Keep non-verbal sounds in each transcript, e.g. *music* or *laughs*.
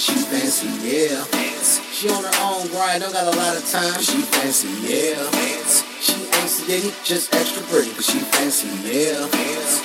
she fancy, yeah. She on her own grind, don't got a lot of time, she fancy, yeah. She ain't sedity, just extra pretty, she fancy, yeah.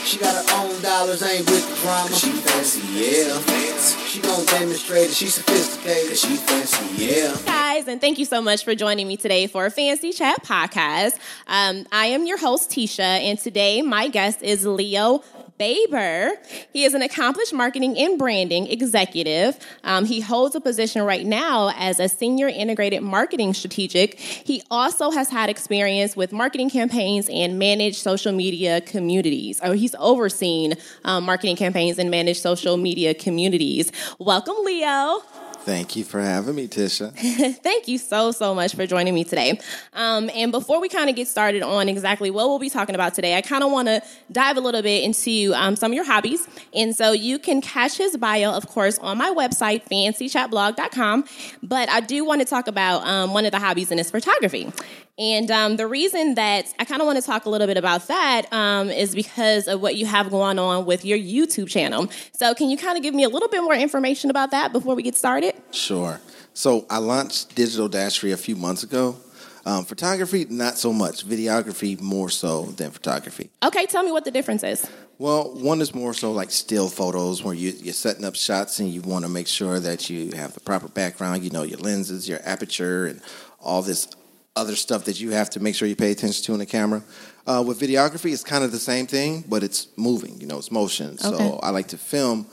She got her own dollars, ain't with the drama, she fancy, yeah. She gon' demonstrate it, she sophisticated, she fancy, yeah. guys, and thank you so much for joining me today for a Fancy Chat Podcast. Um, I am your host, Tisha, and today my guest is Leo Baber. He is an accomplished marketing and branding executive. Um, he holds a position right now as a senior integrated marketing strategic. He also has had experience with marketing campaigns and managed social media communities, or he's overseen um, marketing campaigns and managed social media communities. Welcome, Leo. Thank you for having me, Tisha. *laughs* Thank you so, so much for joining me today. Um, and before we kind of get started on exactly what we'll be talking about today, I kind of want to dive a little bit into um, some of your hobbies. And so you can catch his bio, of course, on my website, fancychatblog.com. But I do want to talk about um, one of the hobbies, and it's photography. And um, the reason that I kind of want to talk a little bit about that um, is because of what you have going on with your YouTube channel. So, can you kind of give me a little bit more information about that before we get started? Sure. So I launched Digital Dashery a few months ago. Um, photography, not so much. Videography, more so than photography. Okay, tell me what the difference is. Well, one is more so like still photos where you, you're setting up shots and you want to make sure that you have the proper background, you know, your lenses, your aperture, and all this other stuff that you have to make sure you pay attention to in the camera. Uh, with videography, it's kind of the same thing, but it's moving, you know, it's motion. Okay. So I like to film.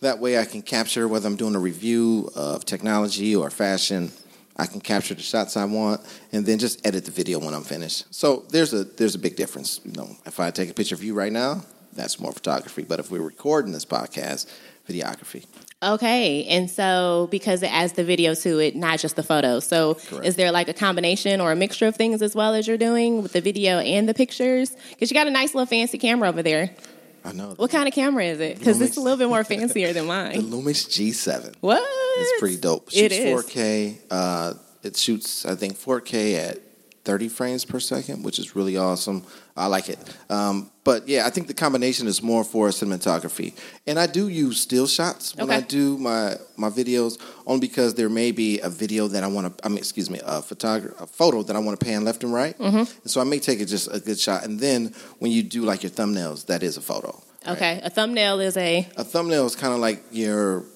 That way I can capture whether I'm doing a review of technology or fashion. I can capture the shots I want and then just edit the video when I'm finished. So there's a there's a big difference. You know, if I take a picture of you right now, that's more photography. But if we're recording this podcast, videography. Okay, and so because it adds the video to it, not just the photos. So Correct. is there like a combination or a mixture of things as well as you're doing with the video and the pictures? Because you got a nice little fancy camera over there. I know. What kind of camera is it? Because it's a little bit more fancier than *laughs* The mine. Lumix G7. What? It's pretty dope. It shoots is. 4K. Uh, it shoots, I think, 4K at 30 frames per second, which is really awesome. I like it. Um, but yeah, I think the combination is more for cinematography. And I do use still shots when I do my my videos, only because there may be a video that I want to. I mean, excuse me, a photograph, a photo that I want to pan left and right. Mm-hmm. And so I may take it just a good shot, and then when you do like your thumbnails, that is a photo. right? Okay, a thumbnail is a. A thumbnail is kind of like your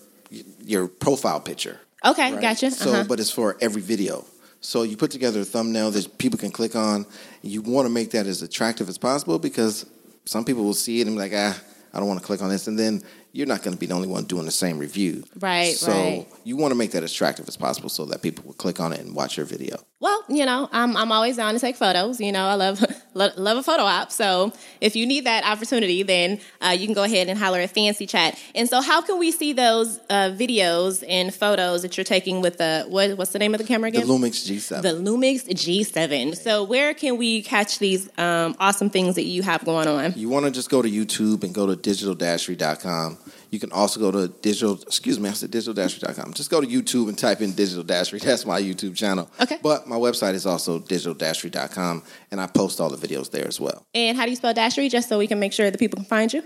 your profile picture. Okay, right? gotcha. So, uh-huh. but it's for every video. So you put together a thumbnail that people can click on. You want to make that as attractive as possible because some people will see it and be like, ah, I don't want to click on this, and then you're not going to be the only one doing the same review. Right, So right. you want to make that as attractive as possible so that people will click on it and watch your video. Well, you know, I'm I'm always down to take photos. You know, I love *laughs* love a photo op. So if you need that opportunity, then uh, you can go ahead and holler at Fancy Chat. And so, how can we see those uh, videos and photos that you're taking with the what, what's the name of the camera again? The? Lumix G7. The Lumix G7. So where can we catch these um, awesome things that you have going on? You want to just go to YouTube and go to digitaldashery.com. You can also go to digital, excuse me, I said digitaldashery.com. Just go to YouTube and type in Digital Dashery. *laughs* That's my YouTube channel. Okay. But my website is also digitaldashery.com, and I post all the videos there as well. And how do you spell Dashery, just so we can make sure that people can find you?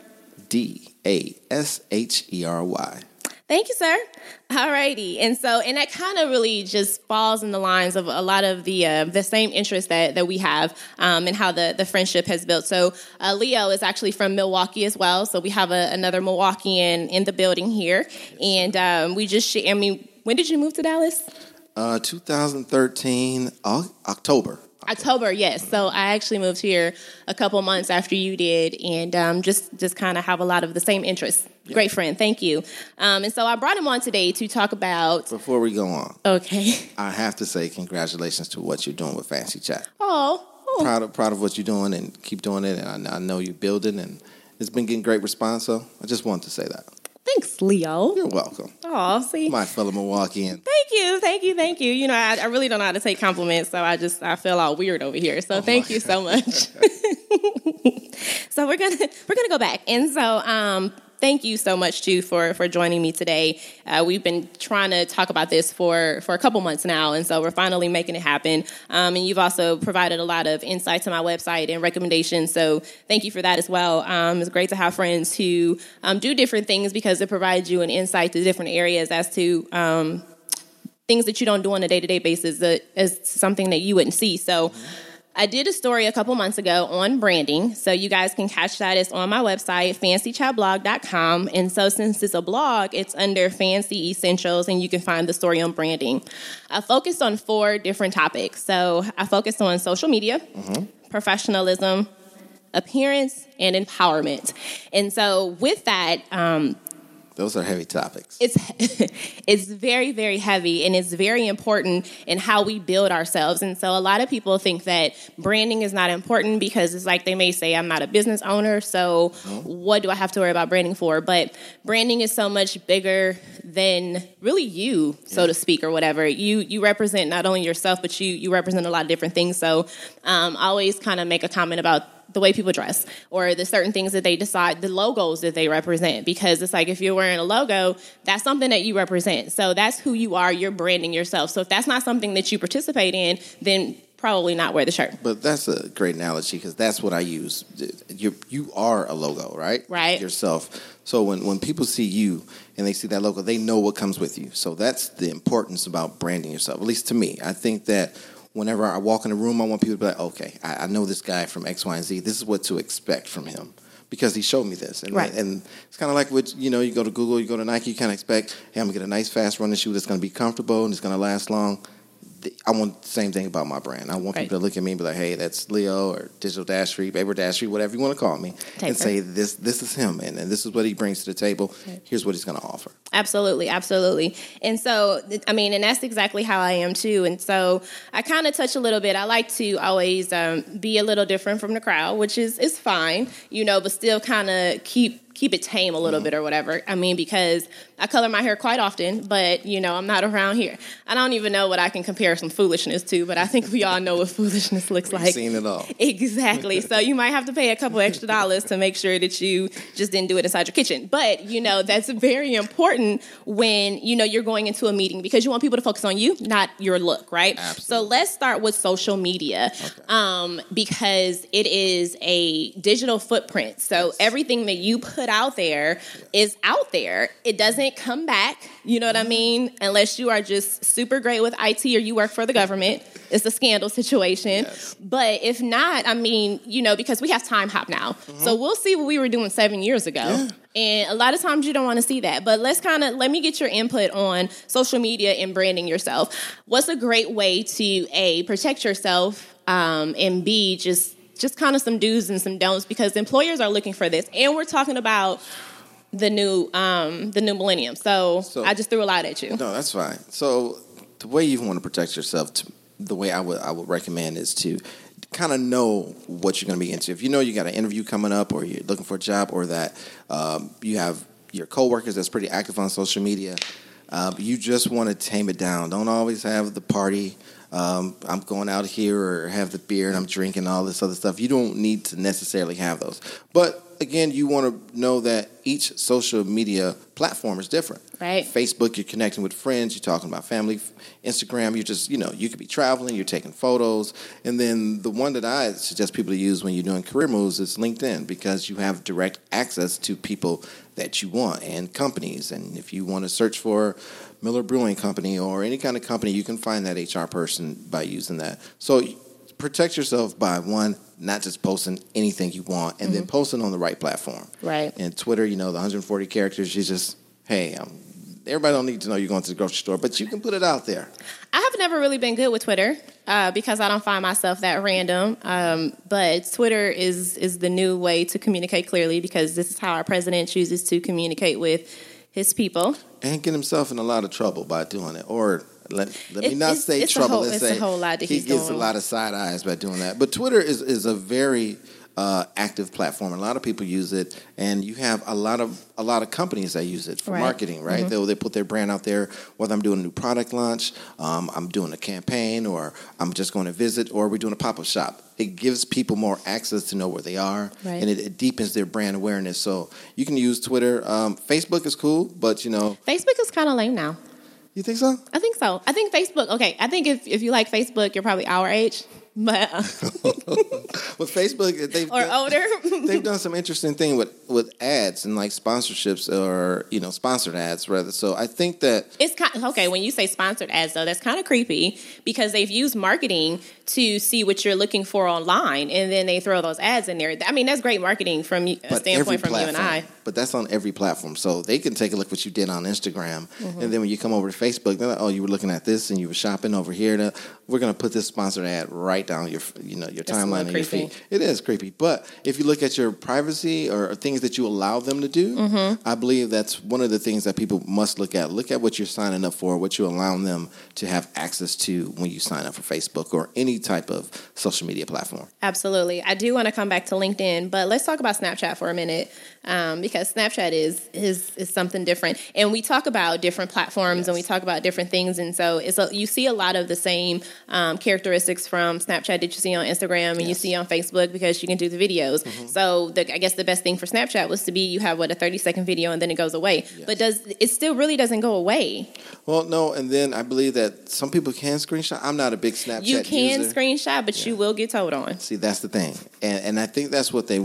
D A S H E R Y. Thank you, sir. Alrighty, and so and that kind of really just falls in the lines of a lot of the uh, the same interests that that we have, um, and how the the friendship has built. So uh, Leo is actually from Milwaukee as well, so we have a, another Milwaukeean in the building here, and um, we just I mean, when did you move to Dallas? Uh, 2013, October. October, yes. So I actually moved here a couple months after you did, and um, just just kind of have a lot of the same interests. Great friend, thank you. Um, and so I brought him on today to talk about. Before we go on, Okay. *laughs* I have to say congratulations to what you're doing with Fancy Chat. Oh. oh. Proud of, proud of what you're doing and keep doing it. And I, I know you're building, and it's been getting great response. So I just wanted to say that. Thanks, Leo. You're welcome. Oh, see. My fellow Milwaukeean. Thank you, thank you, thank you. You know, I, I really don't know how to take compliments, so I just I feel all weird over here. So thank my you so *laughs* much. *laughs* so we're gonna we're gonna go back, and so um, thank you so much too for for joining me today. Uh, we've been trying to talk about this for for a couple months now, and so we're finally making it happen. Um, and you've also provided a lot of insight to my website and recommendations. So thank you for that as well. Um, it's great to have friends who um, do different things because it provides you an insight to different areas as to um, things that you don't do on a day to day basis that is something that you wouldn't see. So. I did a story a couple months ago on branding. So you guys can catch that. It's on my website, fancychatblog.com. And so since it's a blog, it's under Fancy Essentials, and you can find the story on branding. I focused on four different topics. So I focused on social media, professionalism, appearance, and empowerment. And so with that, um, Those are heavy topics. it's *laughs* it's very very heavy and it's very important in how we build ourselves. And so a lot of people think that branding is not important because it's like they may say i'm not a business owner so what do i have to worry about branding for? But branding is so much bigger than really you so to speak or whatever. You you represent not only yourself but you you represent a lot of different things. So um, i always kind of make a comment about the way people dress or the certain things that they decide the logos that they represent because it's like if you're wearing a logo that's something that you represent so that's who you are you're branding yourself so if that's not something that you participate in then probably not wear the shirt But that's a great analogy because that's what I use. You you are a logo, right? Right. Yourself. So when when people see you and they see that logo, they know what comes with you. So that's the importance about branding yourself. At least to me, I think that whenever I walk in a room, I want people to be like, okay, I, I know this guy from X, Y, and Z. This is what to expect from him. Because he showed me this, and Right. and it's kind of like what you know. You go to Google, you go to Nike, you kind of expect, hey, I'm gonna get a nice fast running shoe that's gonna be comfortable and it's gonna last long. I want the same thing about my brand. I want Right. people to look at me and be like, "Hey, that's Leo or Digital Dashery, Baber Dashery, whatever you want to call me," Taper. and say this this is him, and, and this is what he brings to the table. Here's what he's going to offer. Absolutely, absolutely. And so, I mean, and that's exactly how I am too. And so, I kind of touch a little bit. I like to always um, be a little different from the crowd, which is is fine, you know, but still kind of keep keep it tame a little bit or whatever. I mean, because I color my hair quite often, but you know, I'm not around here. I don't even know what I can compare some foolishness to, but I think we all know what *laughs* foolishness looks We've like. seen it all. *laughs* Exactly. So you might have to pay a couple extra dollars to make sure that you just didn't do it inside your kitchen. But you know that's very important when you know you're going into a meeting because you want people to focus on you, not your look, right? Absolutely. So let's start with social media um, because it is a digital footprint. So everything that you put out there is out there. It doesn't come back. You know what I mean? Unless you are just super great with IT or you work for the government. It's a scandal situation. Yes. But if not, I mean, you know, because we have Timehop now. So we'll see what we were doing seven years ago. Yeah. And a lot of times you don't want to see that. But let's kind of let me get your input on social media and branding yourself. What's a great way to A, protect yourself, um, and B, just just kind of some do's and some don'ts because employers are looking for this. And we're talking about the new um, the new millennium. So, So- I just threw a lot at you. No, that's fine. So the way you want to protect yourself, to, the way I would I would recommend is to kind of know what you're going to be into. If you know you got an interview coming up, or you're looking for a job, or that um, you have your coworkers that's pretty active on social media, uh, you just want to tame it down. Don't always have the party. Um, I'm going out here or have the beer and I'm drinking all this other stuff. You don't need to necessarily have those. But again, you want to know that each social media platform is different. Right. Facebook, you're connecting with friends, you're talking about family. Instagram, you're just, you know, you could be traveling, you're taking photos. And then the one that I suggest people to use when you're doing career moves is LinkedIn because you have direct access to people that you want and companies. And if you want to search for Miller Brewing Company or any kind of company, you can find that HR person by using that. So protect yourself by one, not just posting anything you want, and then posting on the right platform. Right. And Twitter, you know, the 140 characters, you just, hey, um, everybody don't need to know you're going to the grocery store, but you can put it out there. I have never really been good with Twitter uh, because I don't find myself that random. Um, but Twitter is is the new way to communicate clearly because this is how our president chooses to communicate with his people. And get himself in a lot of trouble by doing it. Or let, let me not say trouble. whole- let's it's a say whole lot that he gets doing. a lot of side eyes by doing that. But Twitter is, is a very uh, active platform. A lot of people use it, and you have a lot of a lot of companies that use it for Right. marketing. Right? Mm-hmm. They'll they put their brand out there. Whether I'm doing a new product launch, um, I'm doing a campaign, or I'm just going to visit, or we're doing a pop up shop. It gives people more access to know where they are, Right. and it, it deepens their brand awareness. So you can use Twitter. Um, Facebook is cool, but you know, Facebook is kind of lame now. you think so? I think so. I think Facebook. Okay, I think if if you like Facebook, you're probably our age, but uh, *laughs* With Facebook, they've or done- older. *laughs* they've done some interesting thing with with ads and like sponsorships or you know sponsored ads rather. So I think that It's kind okay when you say sponsored ads though. That's kind of creepy because they've used marketing to see what you're looking for online, and then they throw those ads in there. I mean, that's great marketing from a but standpoint from platform, you and I. But that's on every platform, so they can take a look what you did on Instagram, Mm-hmm. and then when you come over to Facebook, they're like, "Oh, you were looking at this and you were shopping over here." Now, we're going to put this sponsored ad right down your, you know, your a timeline and your feed. It is creepy, but if you look at your privacy or things that you allow them to do, Mm-hmm. I believe that's one of the things that people must look at. Look at what you're signing up for, what you're allowing them to have access to when you sign up for Facebook or any type of social media platform. Absolutely. I do want to come back to LinkedIn, but let's talk about Snapchat for a minute um, because Snapchat is, is is something different. And we talk about different platforms and we talk about different things. And so it's a, you see a lot of the same um, characteristics from Snapchat that you see on Instagram and you see on Facebook because you can do the videos. Mm-hmm. So the, I guess the best thing for Snapchat was to be you have what a 30 second video and then it goes away. But does it still really doesn't go away? Well, no, and then I believe that some people can screenshot. I'm not a big Snapchat you can user. screenshot, but you will get told on. See, that's the thing, and and I think that's what they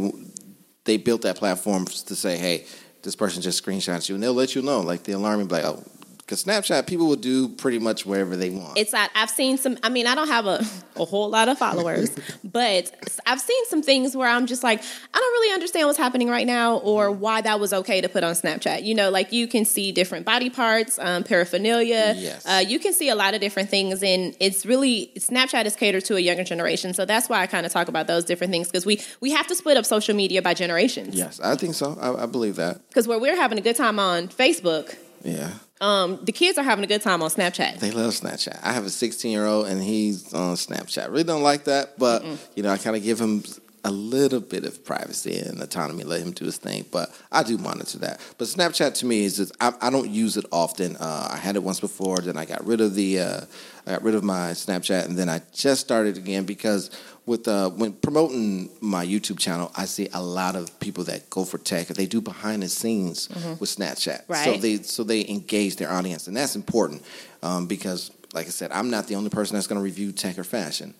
they built that platform to say, hey, this person just screenshots you, and they'll let you know, like the alarm be like, oh, because Snapchat people will do pretty much wherever they want. it's that I've seen some. I mean, I don't have a, a whole lot of followers, *laughs* but I've seen some things where I'm just like, I don't really understand what's happening right now, or why that was okay to put on Snapchat. You know, like you can see different body parts, um, paraphernalia. Yes. Uh, you can see a lot of different things, and it's really Snapchat is catered to a younger generation. So that's why I kind of talk about those different things because we we have to split up social media by generations. yes, I think so. I, I believe that. Because where we're having a good time on Facebook, Yeah, um, the kids are having a good time on Snapchat. they love Snapchat. I have a 16 year old, and he's on Snapchat. Really don't like that, but you know, I kind of give him a little bit of privacy and autonomy, let him do his thing. But I do monitor that. But Snapchat to me is just I, I don't use it often. Uh, I had it once before, then I got rid of the uh, I got rid of my Snapchat, and then I just started again because with uh, when promoting my YouTube channel, I see a lot of people that go for tech. They do behind the scenes with Snapchat, so they so they engage their audience, and that's important um, because, like I said, I'm not the only person that's going to review tech or fashion.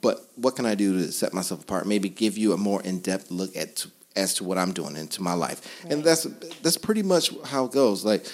But what can I do to set myself apart? Maybe give you a more in depth look at as to what I'm doing into my life, and that's that's pretty much how it goes. Like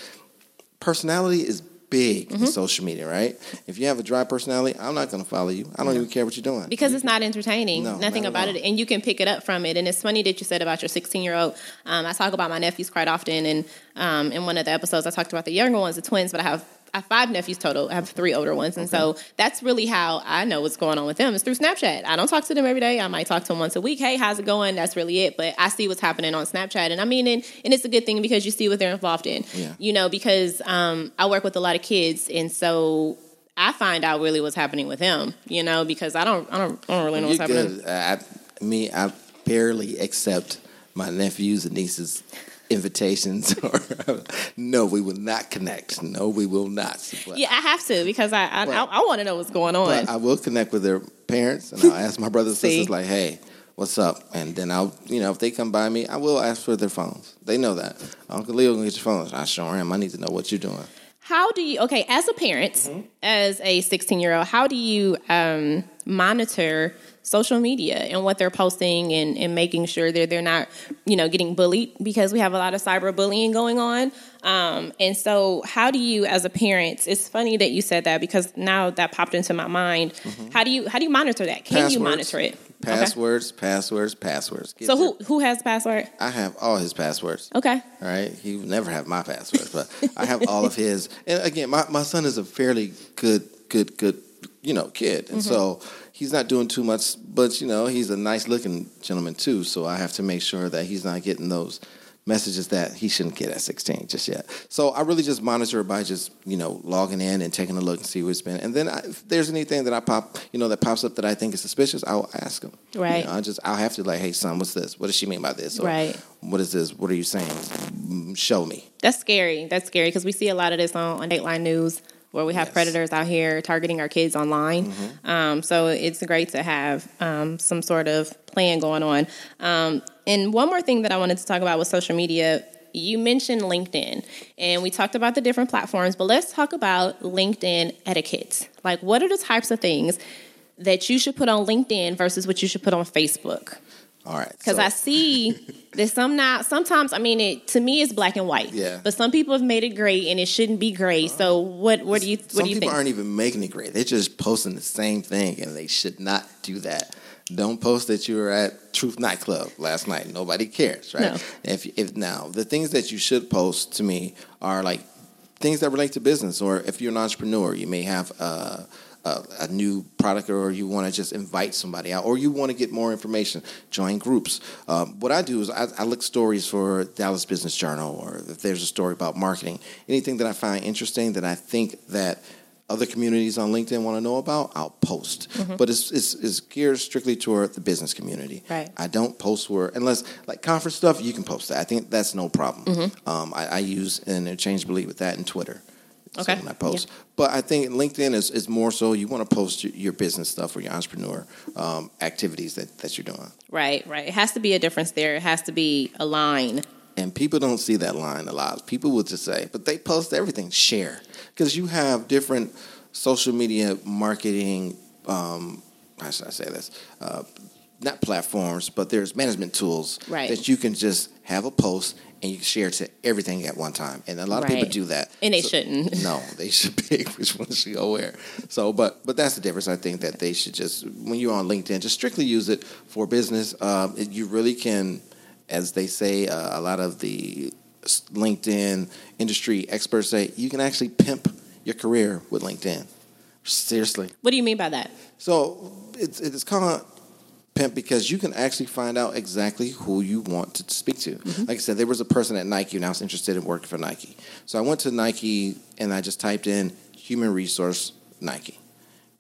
personality is big in social media, right? If you have a dry personality, I'm not going to follow you. I don't even care what you're doing because it's not entertaining. No, Nothing not about it, and you can pick it up from it. And it's funny that you said about your 16 year old. Um, I talk about my nephews quite often, and um, in one of the episodes, I talked about the younger ones, the twins. But I have I have five nephews total. I have three older ones, and so that's really how I know what's going on with them. Is through Snapchat. I don't talk to them every day. I might talk to them once a week. Hey, how's it going? That's really it. But I see what's happening on Snapchat, and I mean, and, and it's a good thing because you see what they're involved in. Yeah. You know, because um, I work with a lot of kids, and so. I find out really what's happening with them. you know, because I don't, I don't, I don't really know what's You're happening. good. I, me, I barely accept my nephews and nieces' invitations. *laughs* Or no, we will not connect. No, we will not. But, Yeah, I have to because I, I, I, I want to know what's going on. I will connect with their parents, and I'll ask my *laughs* brothers and sisters, like, "Hey, what's up?" And then I'll, you know, if they come by me, I will ask for their phones. They know that. Uncle Leo, gonna get your phones. I sure am. I need to know what you're doing. how do you, okay, as a parent, Mm-hmm. as a 16 year old, how do you um, monitor social media and what they're posting and, and making sure that they're not, you know, getting bullied because we have a lot of cyberbullying going on. Um, and so, how do you, as a parent, it's funny that you said that because now that popped into my mind. How do you how do you monitor that? Can you Mm-hmm. Passwords. monitor it? Okay. Passwords, passwords, passwords. Get So your- who who has the password? I have all his passwords. Okay. All right, he will never have my passwords, but I have all of his. And again, my, my son is a fairly good, good, good, you know, kid, and so he's not doing too much. But you know, he's a nice looking gentleman too. So I have to make sure that he's not getting those messages that he shouldn't get at 16 just yet. So I really just monitor it by just you know logging in and taking a look and see what's been. And then I, if there's anything that I pop, you know, that pops up that I think is suspicious, I'll ask him. Right. You know, I just I'll have to like, hey son, what's this? What does she mean by this? Or, Right. What is this? What are you saying? Mm, Show me. That's scary. That's scary because we see a lot of this on, on Dateline News where we have Yes. predators out here targeting our kids online. Um, so it's great to have um, some sort of plan going on. Um, and one more thing that I wanted to talk about with social media. You mentioned LinkedIn, and we talked about the different platforms, but let's talk about LinkedIn etiquette. Like, what are the types of things that you should put on LinkedIn versus what you should put on Facebook? All right. Because so- I see *laughs* that some now sometimes I mean it to me it's black and white. Yeah. But some people have made it gray and it shouldn't be gray. So what what do you what Some do you people think? aren't even making it gray. They're just posting the same thing, and they should not do that. Don't post that you were at Truth nightclub last night. Nobody cares, right? No. If if now the things that you should post to me are like things that relate to business, or if you're an entrepreneur, you may have a, a, a new product, or you want to just invite somebody out, or you want to get more information. Join groups. Um, what I do is I, I look stories for Dallas Business Journal, or if there's a story about marketing, anything that I find interesting that I think that other communities on LinkedIn want to know about, I'll post. But it's, it's, it's geared strictly toward the business community. Right. I don't post where, unless like conference stuff, you can post that. I think that's no problem. Mm-hmm. Um, I, I use interchangeably with that in Twitter. So Okay. when I post. But I think LinkedIn is, is more so you want to post your, your business stuff or your entrepreneur um, activities that, that you're doing. right, right. It has to be a difference there. It has to be a line. And people don't see that line a lot. People will just say, but they post everything, share. Because you have different social media marketing, um, how should I say this? Uh, not platforms, but there's management tools Right. that you can just have a post and you can share to everything at one time. And a lot of people do that. And they So- shouldn't. *laughs* No, they should pick which one should go where. So, but but that's the difference. I think that they should just when you're on LinkedIn, just strictly use it for business. Um, you really can, as they say, uh, a lot of the LinkedIn industry experts say, you can actually pimp your career with LinkedIn. Seriously. What do you mean by that? So it's it's called pimp because you can actually find out exactly who you want to speak to. Mm-hmm. Like I said, there was a person at Nike and I was interested in working for Nike. So I went to Nike and I just typed in human resource Nike,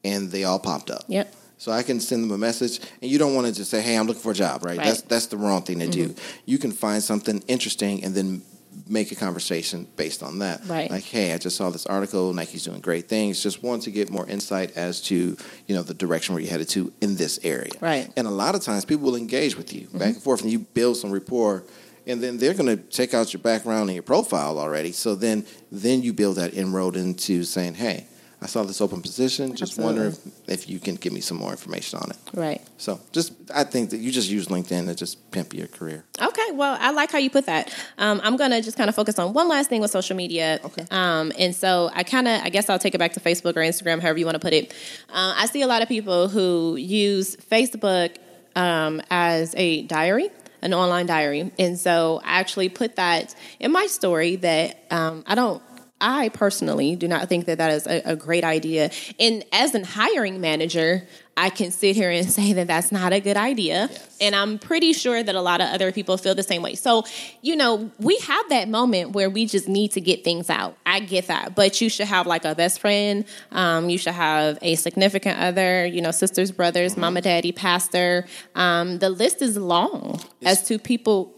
and they all popped up. Yep. So I can send them a message, and you don't want to just say, "Hey, I'm looking for a job," right? Right. That's that's the wrong thing to do. Mm-hmm. You can find something interesting and then make a conversation based on that. Right. Like, hey, I just saw this article. Nike's doing great things. Just want to get more insight as to you know the direction where you're headed to in this area. Right. Mm-hmm. And a lot of times people will engage with you back and forth, and you build some rapport. And then they're going to check out your background and your profile already. So then, then you build that inroad into saying, "Hey, I saw this open position. Just wonder if, if you can give me some more information on it." Right. So just I think that you just use LinkedIn to just pimp your career. Okay, well, I like how you put that. Um, I'm gonna just kind of focus on one last thing with social media. Okay. Um, and so I kind of, I guess I'll take it back to Facebook or Instagram, however you want to put it. Uh, I see a lot of people who use Facebook um, as a diary. An online diary, and so I actually put that in my story that um, I don't I personally do not think that that is a, a great idea. And as an hiring manager, I can sit here and say that that's not a good idea. Yes. And I'm pretty sure that a lot of other people feel the same way. So, you know, we have that moment where we just need to get things out. I get that. But you should have like a best friend. Um, you should have a significant other, you know, sisters, brothers, mama, daddy, pastor. Um, the list is long as to people.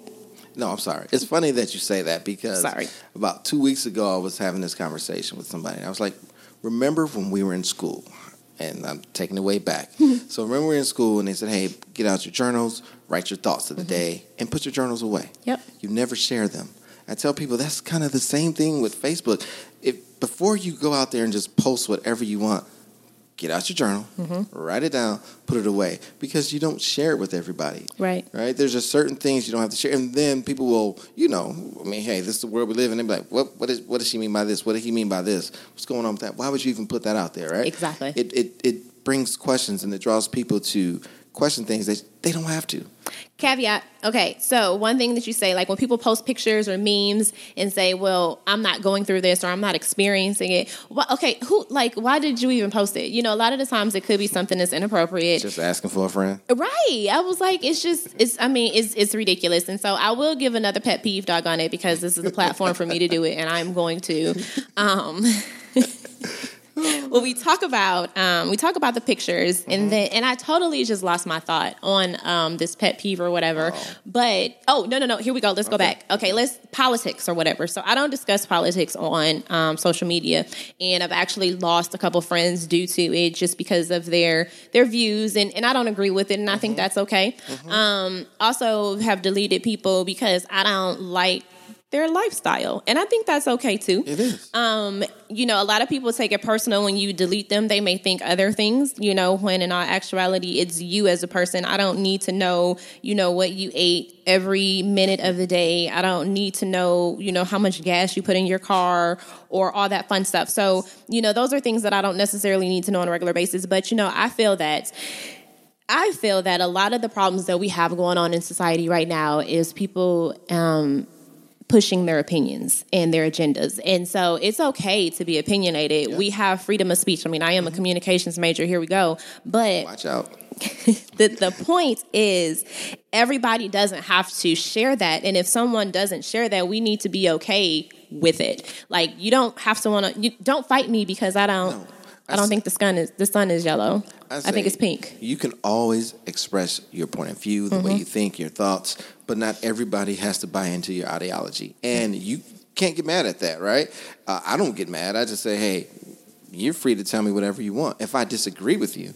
No, I'm sorry. It's funny that you say that because Sorry. about two weeks ago I was having this conversation with somebody. I was like, remember when we were in school? And I'm taking it way back. *laughs* so remember we were in school and they said, hey, get out your journals, write your thoughts of the mm-hmm. day, and put your journals away. Yep. You never share them. I tell people that's kind of the same thing with Facebook. If before you go out there and just post whatever you want, get out your journal, mm-hmm. write it down, put it away because you don't share it with everybody. Right. Right? There's just certain things you don't have to share, and then people will, you know, I mean, hey, this is the world we live in. They be like, what, what is, what does she mean by this? What did he mean by this? What's going on with that? Why would you even put that out there? Right? Exactly. It it it brings questions and it draws people to question things that they don't have to. Caveat. Okay, so one thing that you say, like when people post pictures or memes and say, "Well, I'm not going through this or I'm not experiencing it." Well, okay, who like why did you even post it? You know, a lot of the times it could be something that's inappropriate. Just asking for a friend. Right. I was like, it's just, it's. I mean, it's it's ridiculous. And so I will give another pet peeve dog on it because this is the platform for me to do it, and I'm going to. Um, *laughs* well, we talk about um, we talk about the pictures, Mm-hmm. and then and I totally just lost my thought on um, this pet peeve or whatever. Oh. But oh no no no, here we go. Let's go back. Okay, let's politics or whatever. So I don't discuss politics on um, social media, and I've actually lost a couple friends due to it just because of their their views, and and I don't agree with it, and I Mm-hmm. think that's okay. Um, also, have deleted people because I don't like their lifestyle, and I think that's okay too It is. um, you know, a lot of people take it personal when you delete them. They may think other things, you know, when in all actuality, it's you as a person. I don't need to know, you know, what you ate every minute of the day. I don't need to know, you know, how much gas you put in your car or all that fun stuff. So, you know, those are things that I don't necessarily need to know on a regular basis. But, you know, I feel that. I feel that a lot of the problems that we have going on in society right now is people um, pushing their opinions and their agendas. And so it's okay to be opinionated. We have freedom of speech. I mean, I am a mm-hmm. communications major. Here we go. But Watch out. *laughs* the, the point is everybody doesn't have to share that and if someone doesn't share that we need to be okay with it like you don't have to want to you don't fight me because i don't No. I don't I think the sun is the sun is yellow i, think it's pink You can always express your point of view, the Mm-hmm. way you think, your thoughts, but not everybody has to buy into your ideology. And you can't get mad at that, right? Uh, I don't get mad. I just say, hey, you're free to tell me whatever you want. If I disagree with you,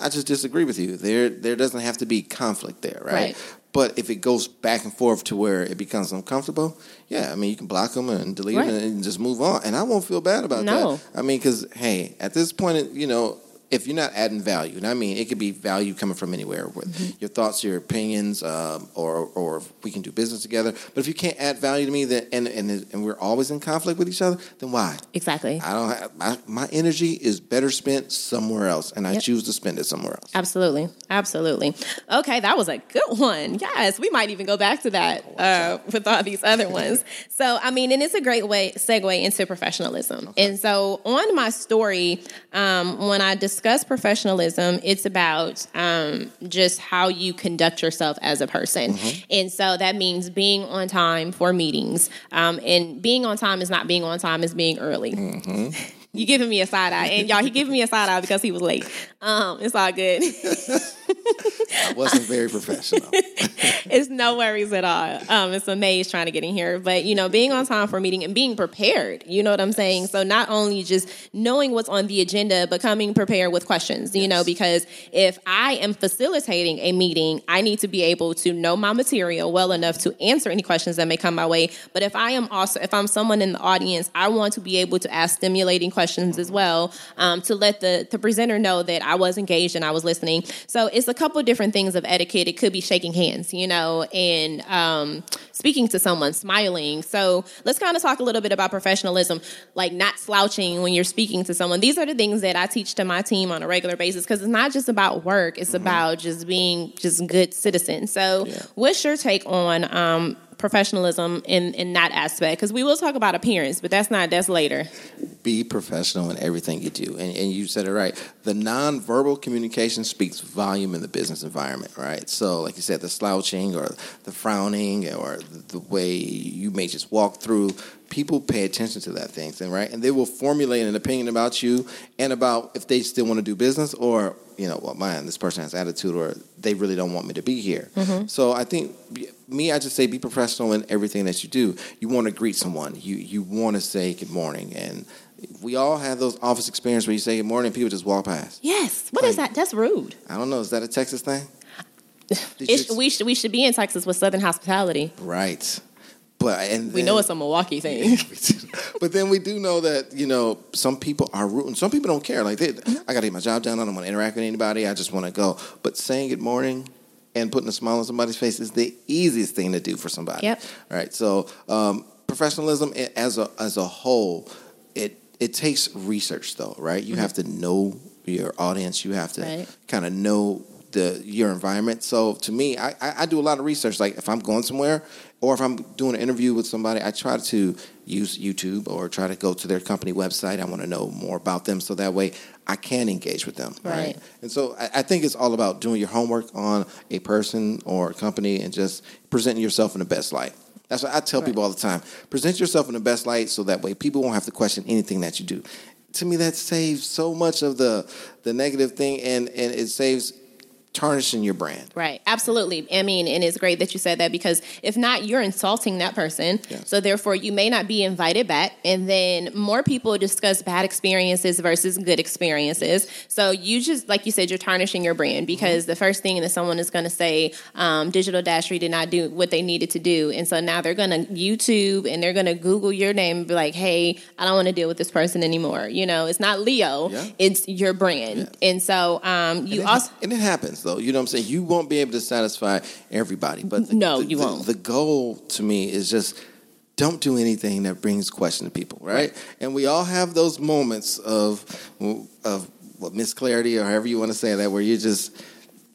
I just disagree with you. There, there doesn't have to be conflict there, right? Right. But if it goes back and forth to where it becomes uncomfortable, yeah, I mean, you can block them and delete Right. them and just move on. And I won't feel bad about No. that. I mean, because, hey, at this point, you know, if you're not adding value, and I mean, it could be value coming from anywhere, with Mm-hmm. your thoughts, your opinions, um, or or we can do business together. But if you can't add value to me, then and and, and we're always in conflict with each other, then why? exactly I don't. Have, my, my energy is better spent somewhere else, and I Yep. choose to spend it somewhere else. Absolutely. Absolutely. Okay, that was a good one. Yes, we might even go back to that uh, with all these other ones. *laughs* So, I mean, and it's a great way segue into professionalism. And so, on my story, um, when I discuss professionalism, it's about um, just how you conduct yourself as a person. And so that means being on time for meetings. Um, and being on time is not being on time; is being early. *laughs* You giving me a side eye, and y'all, he giving me a side eye because he was late. Um, it's all good. *laughs* *laughs* I wasn't very professional. *laughs* it's no worries at all. Um, it's a maze trying to get in here, but you know, being on time for a meeting and being prepared. You know what I'm saying? So not only just knowing what's on the agenda, but coming prepared with questions. You know, because if I am facilitating a meeting, I need to be able to know my material well enough to answer any questions that may come my way. But if I am also, if I'm someone in the audience, I want to be able to ask stimulating questions as well um, to let the the presenter know that I was engaged and I was listening. So it's a couple different things of etiquette. It could be shaking hands, you know, and um, speaking to someone, smiling. So let's kind of talk a little bit about professionalism, like not slouching when you're speaking to someone. These are the things that I teach to my team on a regular basis because it's not just about work; it's about just being just good citizens. So, what's your take on? Um, professionalism in in that aspect because we will talk about appearance but that's not that's later be professional in everything you do. And, and you said it right. The nonverbal communication speaks volume in the business environment, right? So, like you said, the slouching or the frowning or the, way you may just walk through, people pay attention to that things, and right? And they will formulate an opinion about you and about if they still want to do business or, you know, well, man, this person has attitude or they really don't want me to be here. Mm-hmm. So, I think me, I just say be professional in everything that you do. You want to greet someone, you, you want to say good morning. And we all have those office experience where you say good morning and people just walk past. yes what is that that's rude I don't know. Is that a Texas thing? *laughs* We should we should be in Texas with Southern hospitality. right. But and We then- know it's a Milwaukee thing. *laughs* but then we do know that you know some people are rude some people don't care. Like they, I got to get my job done. I don't want to interact with anybody. I just want to go. But saying good morning and putting a smile on somebody's face is the easiest thing to do for somebody. Yep. Right. So um, professionalism as a as a whole, it it takes research though. Right. You have to know your audience. You have to Right. kind of know the your environment. So to me, I, I, I do a lot of research. Like if I'm going somewhere or if I'm doing an interview with somebody, I try to use YouTube or try to go to their company website. I want to know more about them so that way I can engage with them. Right. Right. And so I, I think it's all about doing your homework on a person or a company and just presenting yourself in the best light. That's what I tell people all the time. Present yourself in the best light so that way people won't have to question anything that you do. To me, that saves so much of the the negative thing and, and it saves tarnishing your brand. Right, absolutely. I mean, and it's great that you said that because if not, you're insulting that person. Yes. So therefore, you may not be invited back. And then more people discuss bad experiences versus good experiences. So you just, like you said, you're tarnishing your brand because the first thing that someone is going to say, um, Digital Dashery did not do what they needed to do. And so now they're going to YouTube and they're going to Google your name and be like, hey, I don't want to deal with this person anymore. You know, it's not Leo, Yeah. it's your brand. And so um, you and it, also. and it happens though. You know what I'm saying? You won't be able to satisfy everybody. But the, No, the- you the- won't. The goal to me is just don't do anything that brings question to people, right? And we all have those moments of of what misclarity or however you want to say that, where you just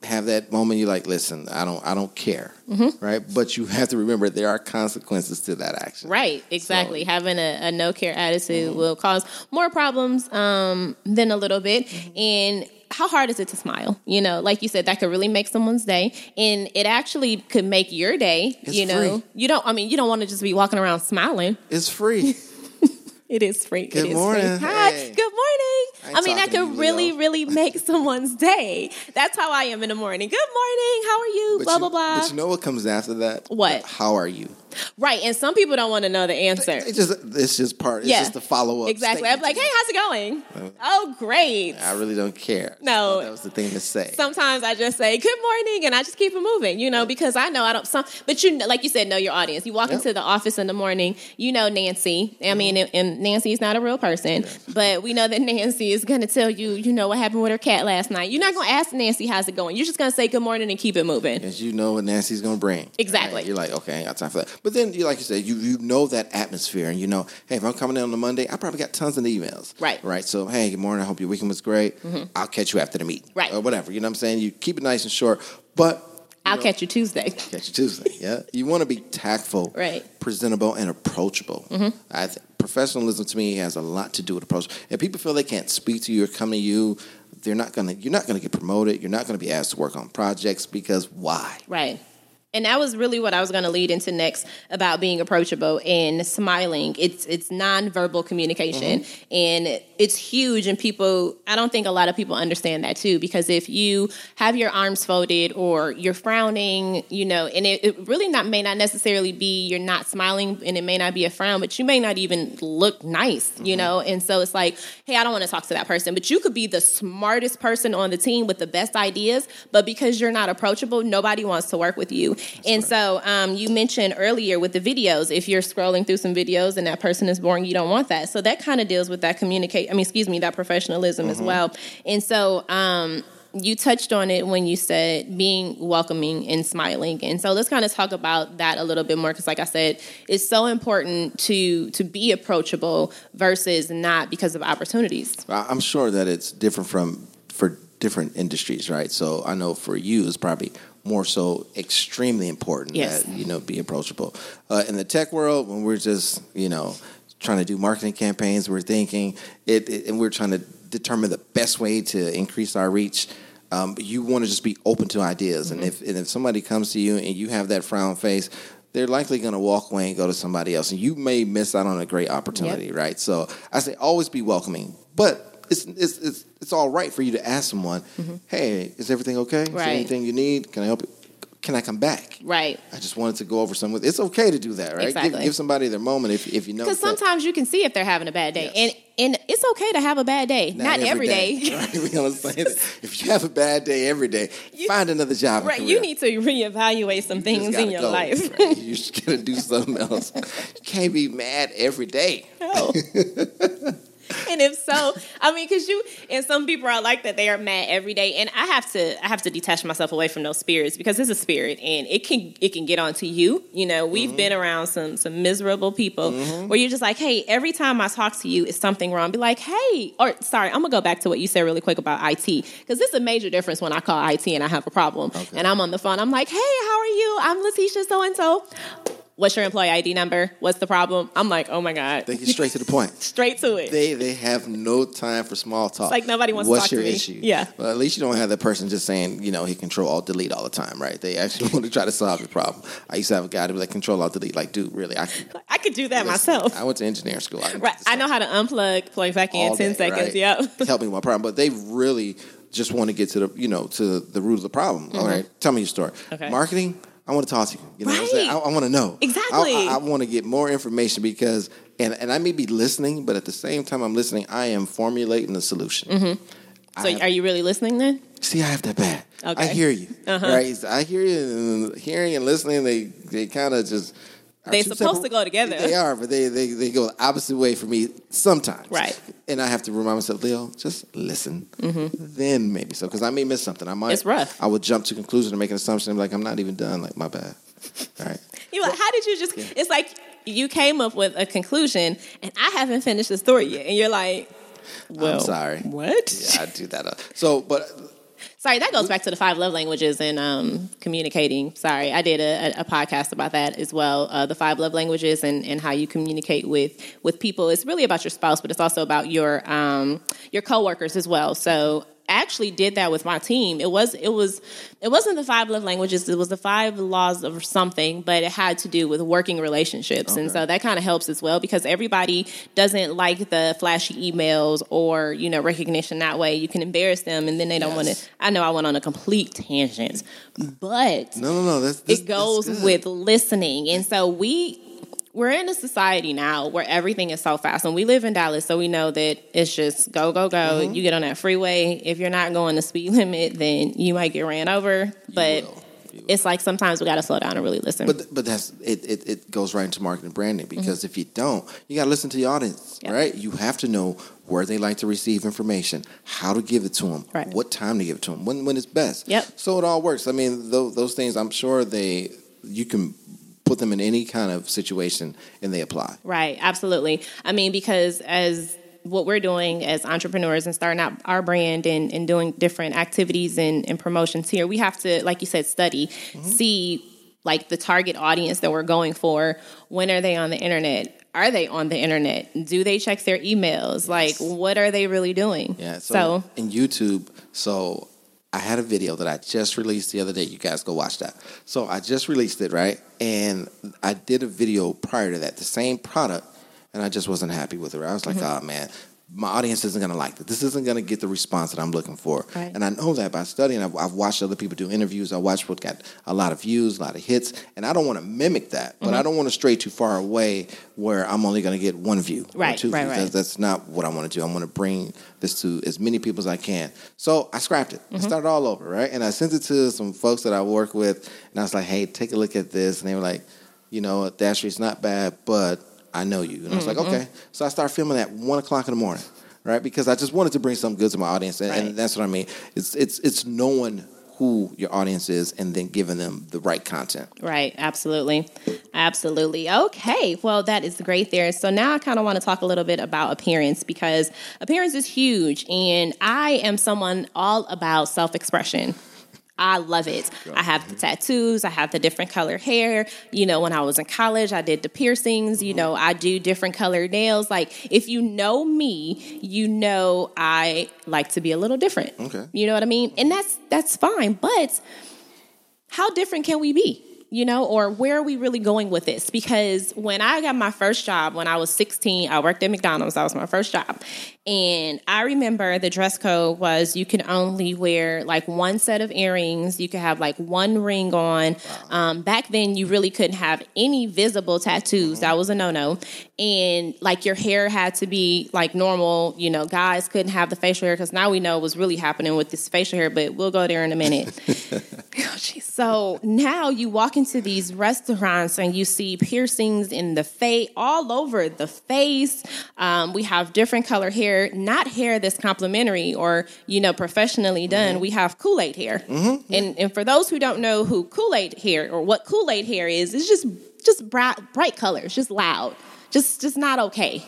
have that moment. You're like, listen, I don't, I don't care, Mm-hmm. right? But you have to remember there are consequences to that action. Right, exactly. Having a, a no care attitude Mm-hmm. will cause more problems um, than a little bit. Mm-hmm. And how hard is it to smile? You know, like you said, that could really make someone's day, and it actually could make your day. It's you know, free. you don't. I mean, you don't want to just be walking around smiling. It's free. *laughs* It is free. Good it is morning. Free. Hi. Hey. Good morning. I I mean, that could really, Leo. really *laughs* make someone's day. That's how I am in the morning. Good morning. How are you? But blah you- blah blah. But you know what comes after that? What? How are you? Right, and some people don't want to know the answer. It's just it's just part. It's Yeah. just a follow up. Exactly. I'm like, hey, how's it going? Uh, oh, great. I really don't care. No. that was the thing to say. Sometimes I just say good morning and I just keep it moving, you know, because I know I don't. Some, but you like you said, know your audience. You walk Yep. into the office in the morning, you know Nancy. I mm-hmm. mean, and, and Nancy is not a real person, *laughs* but we know that Nancy is going to tell you, you know, what happened with her cat last night. You're not going to ask Nancy how's it going. You're just going to say good morning and keep it moving. Because you know what Nancy's gonna bring. Exactly. Right? You're like, okay, I got time for that. But then, you like you said, you you know that atmosphere, and you know, hey, if I'm coming in on a Monday, I probably got tons of emails. Right. Mm-hmm. Right. So, hey, good morning. I hope your weekend was great. I'll catch you after the meet. Right. Or whatever. You know what I'm saying? You keep it nice and short, but I'll catch you Tuesday. catch you Tuesday. Yeah. You want to be tactful, Right. Mm-hmm. presentable, and approachable. I th- professionalism to me has a lot to do with approach. If people feel they can't speak to you or come to you, they're not gonna. You're not gonna get promoted. You're not gonna be asked to work on projects because why? Right. And that was really what I was going to lead into next about being approachable and smiling. It's it's nonverbal communication, mm-hmm. and it's huge. And people, I don't think a lot of people understand that too. Because if you have your arms folded or you're frowning, you know, and it, it really not may not necessarily be you're not smiling, and it may not be a frown, but you may not even look nice, you mm-hmm. know. And so it's like, hey, I don't want to talk to that person, but you could be the smartest person on the team with the best ideas, but because you're not approachable, nobody wants to work with you. And so um, you mentioned earlier with the videos, if you're scrolling through some videos and that person is boring, you don't want that. So that kind of deals with that communicate. I mean, excuse me, that professionalism as well. And so. Um, you touched on it when you said being welcoming and smiling and so let's kind of talk about that a little bit more because like i said it's so important to to be approachable versus not because of opportunities I'm sure that it's different from for different industries, right? So I know for you, it's probably more so extremely important Yes. that you know be approachable. Uh, in the tech world, when we're just you know trying to do marketing campaigns, we're thinking it, it and we're trying to determine the best way to increase our reach. Um, you want to just be open to ideas, and if and if somebody comes to you and you have that frown face. They're likely going to walk away and go to somebody else, and you may miss out on a great opportunity, right? So I say always be welcoming, but it's it's it's, it's all right for you to ask someone, mm-hmm. "Hey, is everything okay? Is there anything you need? Can I help you? Can I come back?" right I just wanted to go over some. It's okay to do that, right? Exactly. Give, give somebody their moment if if you know. because sometimes you can see if they're having a bad day Yes. and and it's okay to have a bad day not, every day, *laughs* Right? We understand. *laughs* if you have a bad day every day, find another job. right you need to reevaluate some You things in your go, life right? You just gotta do something else. You can't be mad every day. *laughs* No. And if so, I mean, because you and some people are like that; they are mad every day, and I have to, I have to detach myself away from those spirits because it's a spirit, and it can, it can get onto you. You know, we've Mm-hmm. been around some, some miserable people where you're just like, hey, every time I talk to you, it's something wrong. Be like, hey, or sorry, I'm gonna go back to what you said really quick about IT because it's a major difference when I call IT and I have a problem, and I'm on the phone. I'm like, hey, how are you? I'm Letitia, so and so. What's your employee ID number? What's the problem? I'm like, oh my god, They get straight to the point. *laughs* straight to it. They they have no time for small talk. It's like nobody wants to talk to your me. issue? Yeah. Well, at least you don't have that person just saying, you know, he control alt delete all the time, right? They actually *laughs* want to try to solve your problem. I used to have a guy to be like control alt delete. Like, dude, really? I can, I could do that listen, myself. I went to engineering school. I, Right. I know how to unplug, plug back in all ten day, seconds. right? Yep. *laughs* Help me with my problem. But they really just want to get to the, you know, to the root of the problem. All right. Tell me your story. Mm-hmm. Okay. Marketing. I want to talk to you. You know what I'm saying? I, Right. I want to know. Exactly. I, I, I want to get more information because, and, and I may be listening, but at the same time I'm listening, I am formulating the solution. Mm-hmm. So, have- are you really listening then? See, I have that bad. Okay. I hear you. Uh-huh. Right? I hear you. And hearing and listening, they they kind of just. They're supposed to go together. They are, but they, they they go the opposite way for me sometimes. Right. And I have to remind myself, Leo, just listen. Then maybe so, because I may miss something. I might. Mm-hmm. It's rough. I would jump to conclusion and make an assumption. I'm like, I'm not even done. Like, my bad. All right. You like, how did you just? It's like you came up with a conclusion, and I haven't finished the story yet, and you're like, "Well, I'm sorry. What? Yeah, I do that. So, but Sorry, that goes back to the five love languages and um, communicating. Sorry, I did a, a, podcast about that as well. Uh, the five love languages and, and how you communicate with with people. It's really about your spouse, but it's also about your um, your coworkers as well. So. Actually did that with my team. It was it was it wasn't the five love languages. It was the five laws of something, but it had to do with working relationships, and so that kind of helps as well because everybody doesn't like the flashy emails or you know recognition that way. You can embarrass them, and then they don't want to. I know I went on a complete tangent, but no, no, no. That's, this, it goes with listening. And so we we're in a society now where everything is so fast. And we live in Dallas, so we know that it's just go, go, go. Mm-hmm. You get on that freeway. If you're not going the speed *laughs* limit, then you might get ran over. But will. You will. it's like sometimes we gotta slow down and really listen. But but that's it, it. It goes right into marketing and branding because if you don't, you got to listen to the audience, Yeah. right? You have to know where they like to receive information, how to give it to them, Right. what time to give it to them, when when it's best. Yep. So it all works. I mean, those, those things. I'm sure they you can put them in any kind of situation and they apply. Right, absolutely. I mean, because as what we're doing as entrepreneurs and starting out our brand and, and doing different activities and, and promotions here, we have to, like you said, study, mm-hmm. see like the target audience that we're going for. When are they on the internet? Are they on the internet? Do they check their emails? Like, what are they really doing? Yeah. So, so in YouTube, so I had a video that I just released the other day. You guys go watch that. So I just released it, right? And I did a video prior to that, the same product, and I just wasn't happy with it. I was like, Mm-hmm. oh man, my audience isn't going to like this. This isn't going to get the response that I'm looking for. Right. And I know that by studying. I've, I've watched other people do interviews. I watched what got a lot of views, a lot of hits, and I don't want to mimic that, but Mm-hmm. I don't want to stray too far away where I'm only going to get one view, or Right, two right, views. right. That's- that's not what I want to do. I want to bring this to as many people as I can. So I scrapped it. Mm-hmm. I started all over, right? And I sent it to some folks that I work with, and I was like, "Hey, take a look at this." And they were like, "You know, Dashery's not bad, but I know you." And I was Mm-hmm. like, "Okay." So I started filming at one o'clock in the morning, right? Because I just wanted to bring something good to my audience, and, Right. and that's what I mean. It's it's it's knowing who your audience is, and then giving them the right content. Right, absolutely. Absolutely. Okay, well, that is great there. So now I kind of want to talk a little bit about appearance because appearance is huge, and I am someone all about self expression. I love it. I have the tattoos, I have the different color hair. You know, when I was in college, I did the piercings. You mm-hmm. know, I do different colored nails. Like, if you know me, you know I like to be a little different. Okay. You know what I mean? And that's that's fine, but how different can we be? You know, or where are we really going with this? Because when I got my first job when I was 16, I worked at McDonald's. That was my first job. And I remember the dress code was you can only wear like one set of earrings, you could have like one ring on. Um, back then, you really couldn't have any visible tattoos. That was a no no. And like your hair had to be like normal. You know, guys couldn't have the facial hair because now we know what's really happening with this facial hair, but we'll go there in a minute. *laughs* *laughs* Oh. So now you walk walk into these restaurants and you see piercings in the face, all over the face. Um, we have different color hair, not hair that's complimentary or you know professionally done. Mm-hmm. We have Kool Aid hair, and and for those who don't know who Kool Aid hair or what Kool Aid hair is, it's just just bright bright colors, just loud, just just not okay.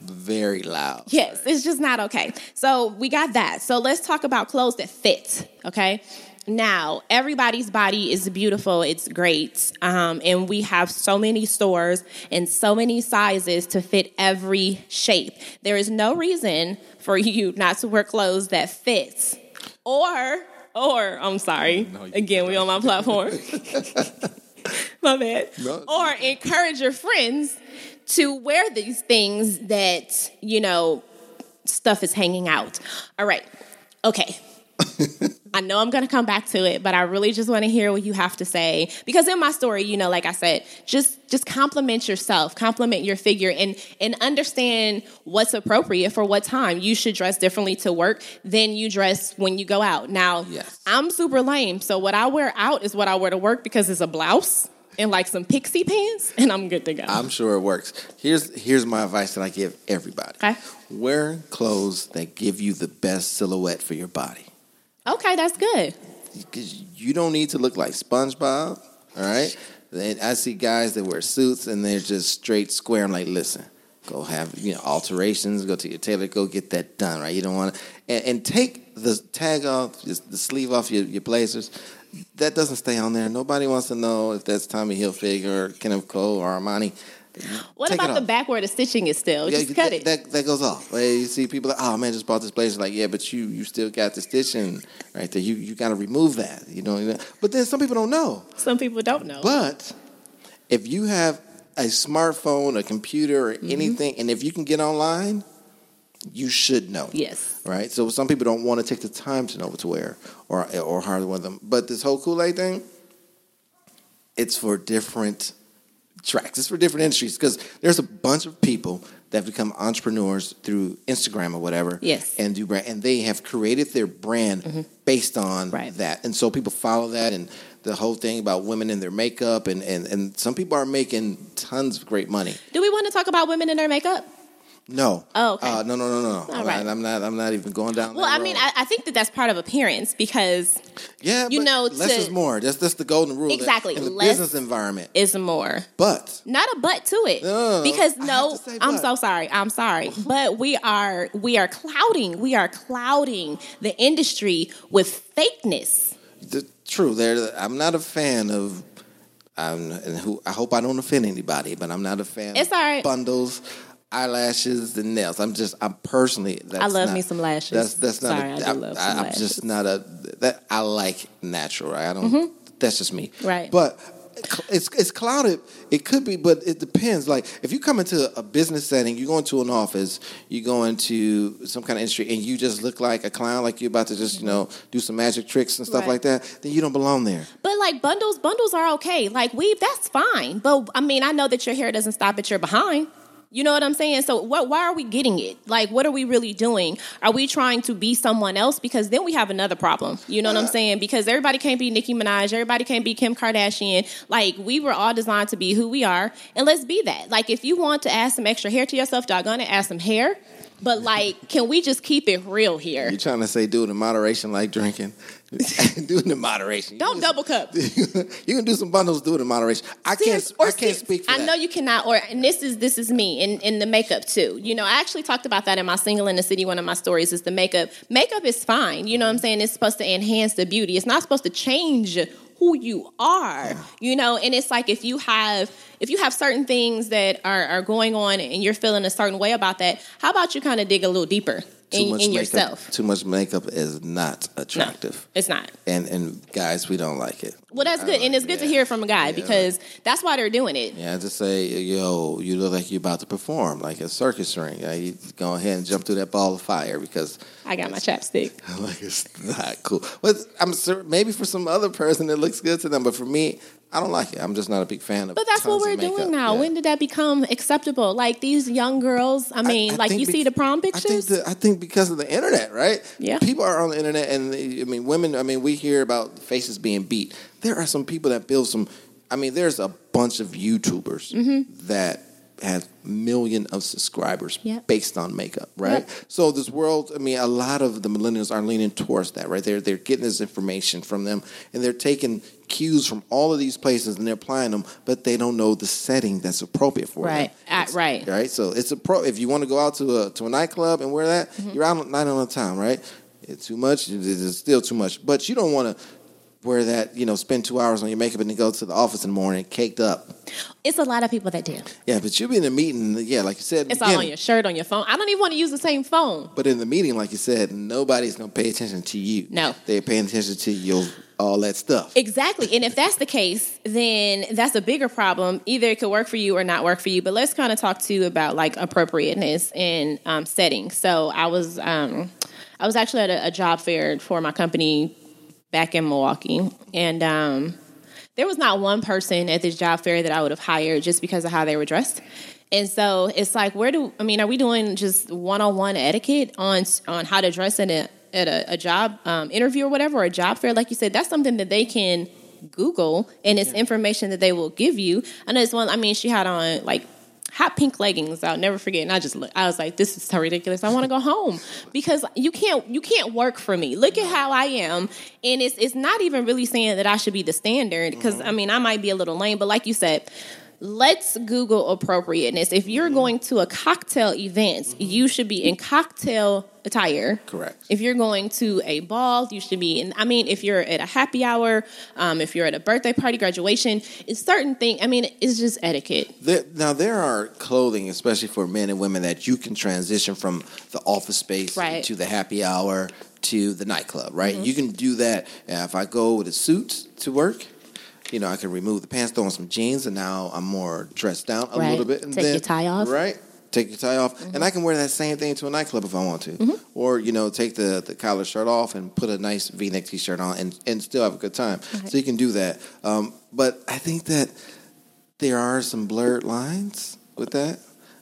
Very loud. Yes, it's just not okay. So we got that. So let's talk about clothes that fit. Okay. Now, everybody's body is beautiful. It's great. Um, and we have so many stores and so many sizes to fit every shape. There is no reason for *laughs* you not to wear clothes that fits. Or, or, I'm sorry. Again, we on my platform. *laughs* *laughs* my bad. No. Or encourage your friends to wear these things that, you know, stuff is hanging out. All right. Okay. I know I'm going to come back to it, but I really just want to hear what you have to say because in my story, you know, like I said, just just compliment yourself, compliment your figure and and understand what's appropriate for what time. You should dress differently to work than you dress when you go out. Now, Yes. I'm super lame, so what I wear out is what I wear to work because it's a blouse and like some pixie pants and I'm good to go. I'm sure it works. Here's here's my advice that I give everybody. Okay. Wear clothes that give you the best silhouette for your body. Okay, that's good. Because you don't need to look like SpongeBob. All right. Then I see guys that wear suits and they're just straight square. I'm like, listen, go have you know alterations. Go to your tailor. Go get that done. Right. You don't want to and, and take the tag off, the sleeve off your, your blazers. That doesn't stay on there. Nobody wants to know if that's Tommy Hilfiger or Kenneth Cole or Armani. What Take about the back where the stitching is still? Yeah, Just you- cut that, it. That, that goes off. Like, you see people like, oh man, just bought this blazer. Like, yeah, but you you still got the stitching right there. You you got to remove that. You know. But then some people don't know. Some people don't know. But if you have a smartphone, a computer, or Mm-hmm. anything, and if you can get online, you should know. yes. Right. So some people don't want to take the time to know what to wear or or how to wear them. But this whole Kool Aid thing, it's for different tracks. It's for different industries because there's a bunch of people that have become entrepreneurs through Instagram or whatever. Yes. And do brand, and they have created their brand based on Mm-hmm. Right. that. And so people follow that and the whole thing about women in their makeup and, and, and some people are making tons of great money. Do we want to talk about women in their makeup? No. Oh, okay. Uh, no, no, no, no. All right. I'm not. I'm not even going down. Well, I mean. I, I think that that's part of appearance because Yeah, You but know, less to- is more. That's that's the golden rule. that- Exactly, In the less- business environment, is more. but Not a but to it. No. Because no, I'm so sorry. I'm sorry. But we are we are clouding. We are clouding the industry with fakeness. the, true. There, I'm not a fan of. I'm, and who I hope I don't offend anybody, but I'm not a fan. It's of all right. Bundles, eyelashes, and nails. I'm just. I'm personally. That's I love not- me some lashes. That's that's not. Sorry, a, I do I'm- love I, lashes. just not a. That I like natural. Right? I don't. That's just me. Mm-hmm. Right. But. It's it's clouded. It could be, but it depends. Like if you come into a business setting, you go into an office, you go into some kind of industry, and you just look like a clown, like you're about to just you know do some magic tricks and stuff Right. like that. Then you don't belong there. But like bundles, bundles are okay. Like weave, that's fine. But I mean, I know that your hair doesn't stop at your behind. You know what I'm saying? So what, why are we getting it? Like, what are we really doing? Are we trying to be someone else? Because then we have another problem. You know what I'm saying? Because everybody can't be Nicki Minaj. Everybody can't be Kim Kardashian. Like, we were all designed to be who we are. And let's be that. Like, if you want to add some extra hair to yourself, doggone it, add some hair. But like, can we just keep it real here? You're trying to say do it in moderation, like drinking. *laughs* do it in moderation. Don't double cup. *laughs* you can do some bundles. Do it in moderation. I can't. or I can't speak for I that. know you cannot. Or and this is this is me in in the makeup too. You know, I actually talked about that in my single in the city. One of my stories is the makeup. Makeup is fine. You know what I'm saying? It's supposed to enhance the beauty. It's not supposed to change who you are. You know, and it's like if you have if you have certain things that are are going on and you're feeling a certain way about that, how about you kind of dig a little deeper in, in makeup, yourself? Too much makeup is not attractive. It's not. And and guys, we don't like it. Well, that's good, and it's good to hear from a guy because that's why they're doing it. Yeah, just say, yo, you look like you're about to perform, like a circus ring. Yeah, you go ahead and jump through that ball of fire because I got my chapstick. *laughs* like it's not cool. But I'm sure maybe for some other person it looks good to them, but for me, I don't like it. I'm just not a big fan of. It. But that's what we're doing now. Yeah. When did that become acceptable? Like these young girls, I I- mean, I like you bec- see the prom I think pictures? the, I think because of the internet, right? Yeah. People are on the internet, and they- I mean, women. I mean, we hear about faces being beat. There are some people that build some I mean, there's a bunch of YouTubers Mm-hmm. that have million of subscribers Yep. based on makeup, right? Yep. So this world, I mean, a lot of the millennials are leaning towards that, right? They're they're getting this information from them, and they're taking cues from all of these places and they're applying them, but they don't know the setting that's appropriate for Right. them. Uh, right. Right. So it's a pro. If you want to go out to a to a nightclub and wear that, Mm-hmm. you're out night all the time, right? It's too much. It's still too much, but you don't want to wear that. You know, spend two hours on your makeup and then go to the office in the morning caked up. It's a lot of people that do. Yeah, but you'll be in a meeting. Yeah, like you said, It's all on your shirt, on your phone. I don't even want to use the same phone. But in the meeting, like you said, nobody's gonna pay attention to you. No. they're paying attention to your all that stuff. Exactly. And if that's the case, then that's a bigger problem. Either it could work for you or not work for you. But let's kind of talk to you about like appropriateness in um, settings. So I was um, I was actually at a, a job fair for my company back in Milwaukee, and um, there was not one person at this job fair that I would have hired just because of how they were dressed. And so it's like, where do I mean? Are we doing just one on one etiquette on on how to dress in a at a, a job um, interview or whatever, or a job fair? Like you said, that's something that they can Google, and it's information that they will give you. I know this one. I mean, she had on like hot pink leggings. I'll never forget. And I just look. I was like, this is so ridiculous. I want to go home because you can't you can't work for me. Look at how I am, and it's it's not even really saying that I should be the standard because I mean I might be a little lame, but like you said. Let's Google appropriateness. If you're going to a cocktail event, you should be in cocktail attire. Correct. If you're going to a ball, you should be in. I mean, if you're at a happy hour, um, if you're at a birthday party, graduation, it's certain thing. I mean, it's just etiquette. There, now there are clothing, especially for men and women, that you can transition from the office space Right. to the happy hour to the nightclub, right? You can do that. Uh, if I go with a suit to work, you know, I can remove the pants, throw on some jeans, and now I'm more dressed down a Right. little bit. And Take then, your tie off. Mm-hmm. right? Take your tie off, and I can wear that same thing to a nightclub if I want to, or you know, take the the collar shirt off and put a nice V neck t shirt on, and and still have a good time. So you can do that. Um, but I think that there are some blurred lines with that.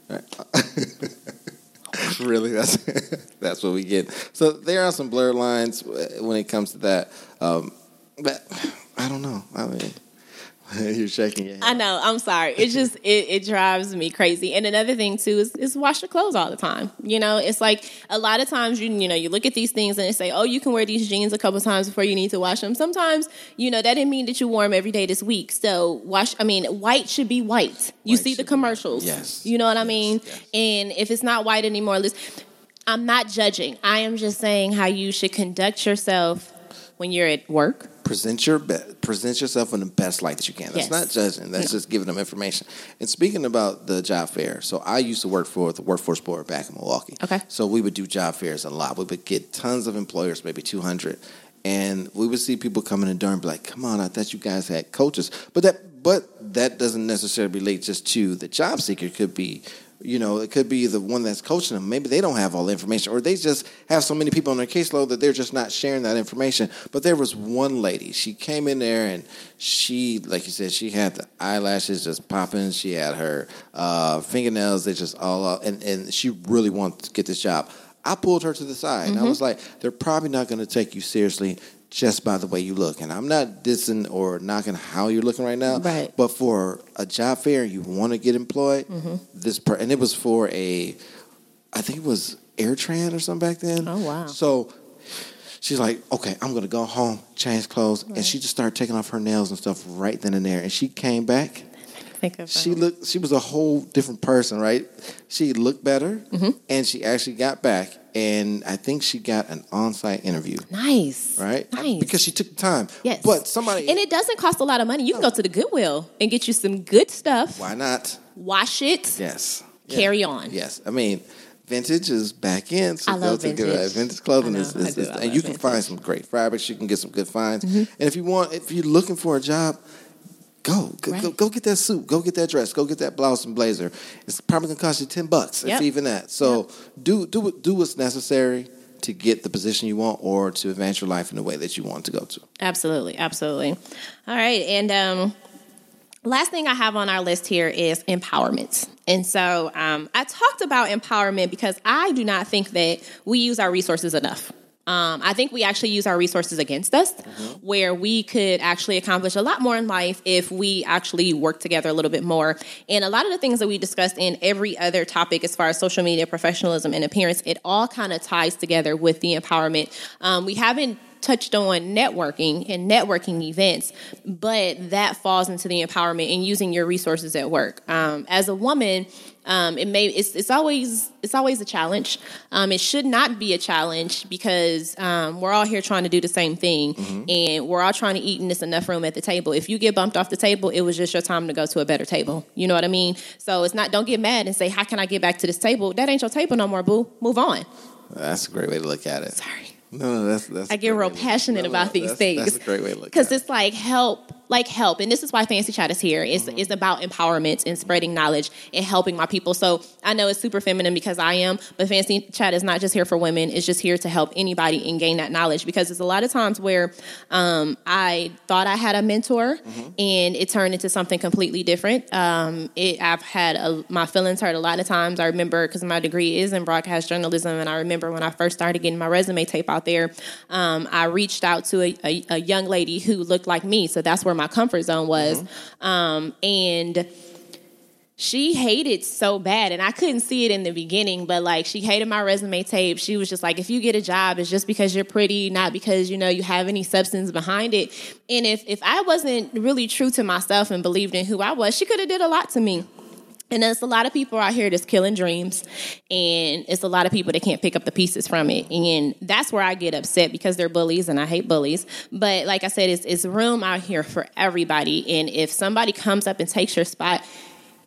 Right. *laughs* really, that's *laughs* that's what we get. So there are some blurred lines when it comes to that. Um, but I don't know. I mean, *laughs* you're shaking your head. I know. I'm sorry. It just *laughs* it, it drives me crazy. And another thing too is is wash your clothes all the time. You know, it's like a lot of times you you know you look at these things and they say, oh, you can wear these jeans a couple times before you need to wash them. Sometimes you know that didn't mean that you wore them every day this week. So wash. I mean, white should be white. You White see the commercials. Yes. You know what I mean. yes. And if it's not white anymore, listen. I'm not judging. I am just saying how you should conduct yourself when you're at work. Present your be- present yourself in the best light that you can. That's Yes. not judging. That's No. just giving them information. And speaking about the job fair, so I used to work for the Workforce Board back in Milwaukee. Okay. So we would do job fairs a lot. We would get tons of employers, maybe two hundred, and we would see people coming in door and be like, "Come on, I thought you guys had coaches," but that but that doesn't necessarily relate just to the job seeker. It could be. You know, it could be the one that's coaching them. Maybe they don't have all the information, or they just have so many people on their caseload that they're just not sharing that information. But there was one lady. She came in there and she, like you said, she had the eyelashes just popping. She had her uh, fingernails. They just all out, and and she really wanted to get this job. I pulled her to the side. And I was like, they're probably not going to take you seriously just by the way you look. And I'm not dissing or knocking how you're looking right now. Right. But for a job fair, you want to get employed. Mm-hmm. This per- and it was for a, I think it was AirTran or something back then. Oh, wow. So she's like, okay, I'm gonna go home, change clothes, and she just started taking off her nails and stuff right then and there. And she came back. Think of She looked. She was a whole different person, right? She looked better, Mm-hmm. and she actually got back. And I think she got an on-site interview, nice. right? Nice. Because she took the time. Yes. But somebody. And it doesn't cost a lot of money. You can go to the Goodwill and get you some good stuff, why not? wash it, Yes. carry on. Yes, I mean, vintage is back in. So I love to good- vintage. vintage clothing know, is, is, is- and you can vintage. Mm-hmm. find some great fabrics. You can get some good finds. And if you want, if you're looking for a job, go go, go Right. go get that suit. Go get that dress. Go get that blouse and blazer. It's probably gonna cost you ten bucks, Yep. if even that. So do do do what's necessary to get the position you want or to advance your life in the way that you want to go to. Absolutely, absolutely. All right, and um, last thing I have on our list here is empowerment. And so um, I talked about empowerment because I do not think that we use our resources enough. Um, I think we actually use our resources against us, Mm-hmm. where we could actually accomplish a lot more in life if we actually work together a little bit more. And a lot of the things that we discussed in every other topic, as far as social media, professionalism, and appearance, it all kind of ties together with the empowerment. Um, we haven't touched on networking and networking events, but that falls into the empowerment and using your resources at work. Um, as a woman, um, it may it's, it's always it's always a challenge. Um, it should not be a challenge because um, we're all here trying to do the same thing, and we're all trying to eat in this enough room at the table. If you get bumped off the table, it was just your time to go to a better table. You know what I mean? So it's not. Don't get mad and say, "How can I get back to this table?" That ain't your table no more, boo. Move on. That's a great way to look at it. Sorry. No, no, that's that's. I get real passionate about these that's- things. That's a great way to look because at it. it's like help like help. And this is why fancy chat is here. It's, Mm-hmm. it's about empowerment and spreading knowledge and helping my people. So i know it's super feminine because i am but fancy chat is not just here for women. It's just here to help anybody and gain that knowledge. Because there's a lot of times where um, i thought i had a mentor Mm-hmm. and it turned into something completely different. Um, it, i've had a, my feelings hurt a lot of times. I remember because my degree is in broadcast journalism and i remember when i first started getting my resume tape out there um, i reached out to a, a, a young lady who looked like me. So that's where my comfort zone was um, and she hated so bad and i couldn't see it in the beginning but like she hated my resume tape. She was just like if you get a job it's just because you're pretty not because you know you have any substance behind it. And if if i wasn't really true to myself and believed in who i was she could have did a lot to me and there's a lot of people out here that's killing dreams, and it's a lot of people that can't pick up the pieces from it. And that's where I get upset because they're bullies, and I hate bullies. But like I said, it's, it's room out here for everybody. And if somebody comes up and takes your spot,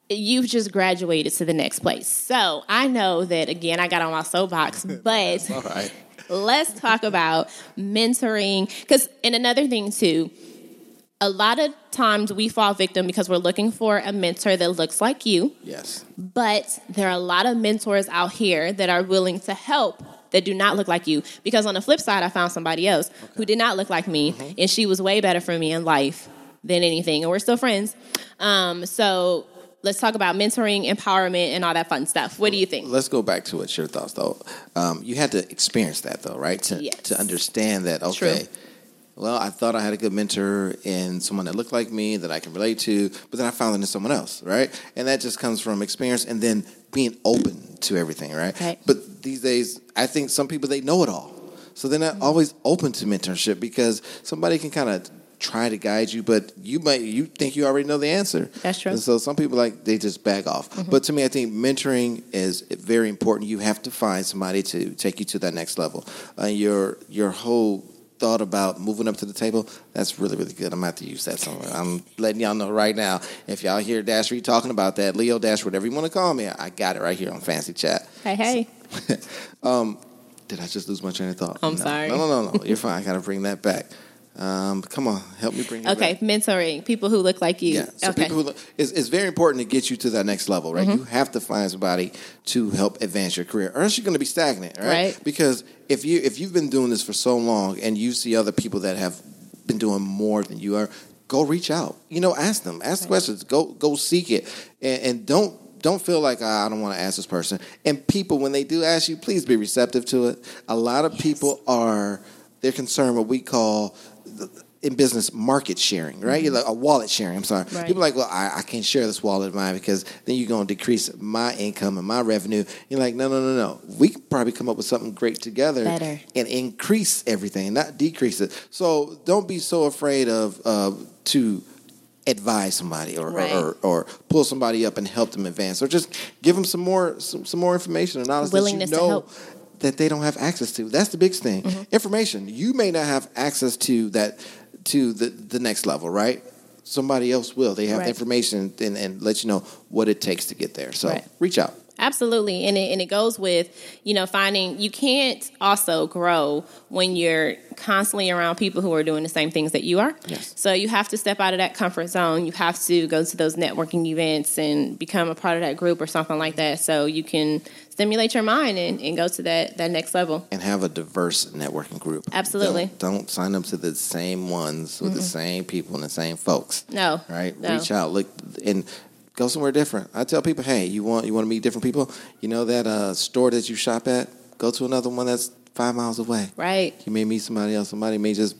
you've just graduated to the next place. So I know that, again, I got on my soapbox, *laughs* but All right. let's talk about mentoring. Because, and another thing too, a lot of times we fall victim because we're looking for a mentor that looks like you, Yes. but there are a lot of mentors out here that are willing to help that do not look like you. Because on the flip side, I found somebody else who did not look like me, and she was way better for me in life than anything, and we're still friends. Um, so let's talk about mentoring, empowerment, and all that fun stuff. What do you think? Let's go back to what your thoughts though. Um, you had to experience that though, right? To Yes. to understand that. Okay. True. Well, I thought I had a good mentor in someone that looked like me that I can relate to, but then I found it in someone else, right? And that just comes from experience and then being open to everything, right? Right. But these days, I think some people they know it all, so they're Mm-hmm. not always open to mentorship because somebody can kind of try to guide you, but you might you think you already know the answer. That's true. Mm-hmm. And so some people like they just back off. But to me, I think mentoring is very important. You have to find somebody to take you to that next level. Uh, your your whole thought about moving up to the table that's really really good. I'm gonna have to use that somewhere i'm letting y'all know right now if y'all hear Dashery talking about that leo dash whatever you want to call me i got it right here on fancy chat. Hey, hey. *laughs* Um, did i just lose my train of thought? I'm no. sorry. no no no no. You're fine. I gotta bring that back um, come on help me bring it Okay, back. mentoring people who look like you. Yeah, so okay. people who, it's, it's very important to get you to that next level, right? You have to find somebody to help advance your career, or else you're going to be stagnant, right? Right. Because if you if you've been doing this for so long and you see other people that have been doing more than you are, go reach out. You know, ask them, ask questions, go go seek it, and, and don't don't feel like "Ah, I don't want to ask this person. And people, when they do ask you, please be receptive to it. A lot of people are they're concerned what we call in business market sharing, right? You're like a wallet sharing. I'm sorry. Right. People are like, well, I, I can't share this wallet of mine because then you're going to decrease my income and my revenue. You're like, no, no, no, no. We could probably come up with something great together Better. and increase everything, not decrease it. So don't be so afraid of uh, to advise somebody or, Right. or, or pull somebody up and help them advance or just give them some more some, some more information and knowledge Willingness that you know that they don't have access to. That's the biggest thing. Mm-hmm. Information. You may not have access to that to the, the next level, right? Somebody else will. They have Right. information and, and let you know what it takes to get there. So Right. reach out. Absolutely, and it, and it goes with you know finding you can't also grow when you're constantly around people who are doing the same things that you are. Yes. So you have to step out of that comfort zone. You have to go to those networking events and become a part of that group or something like that, so you can stimulate your mind and, and go to that that next level. and have a diverse networking group. Absolutely. Don't, don't sign up to the same ones with the same people and the same folks. No, Right? no. Reach out. Look and go somewhere different. I tell people, hey, you want you want to meet different people? You know that uh, store that you shop at? Go to another one that's five miles away. Right. You may meet somebody else. Somebody may just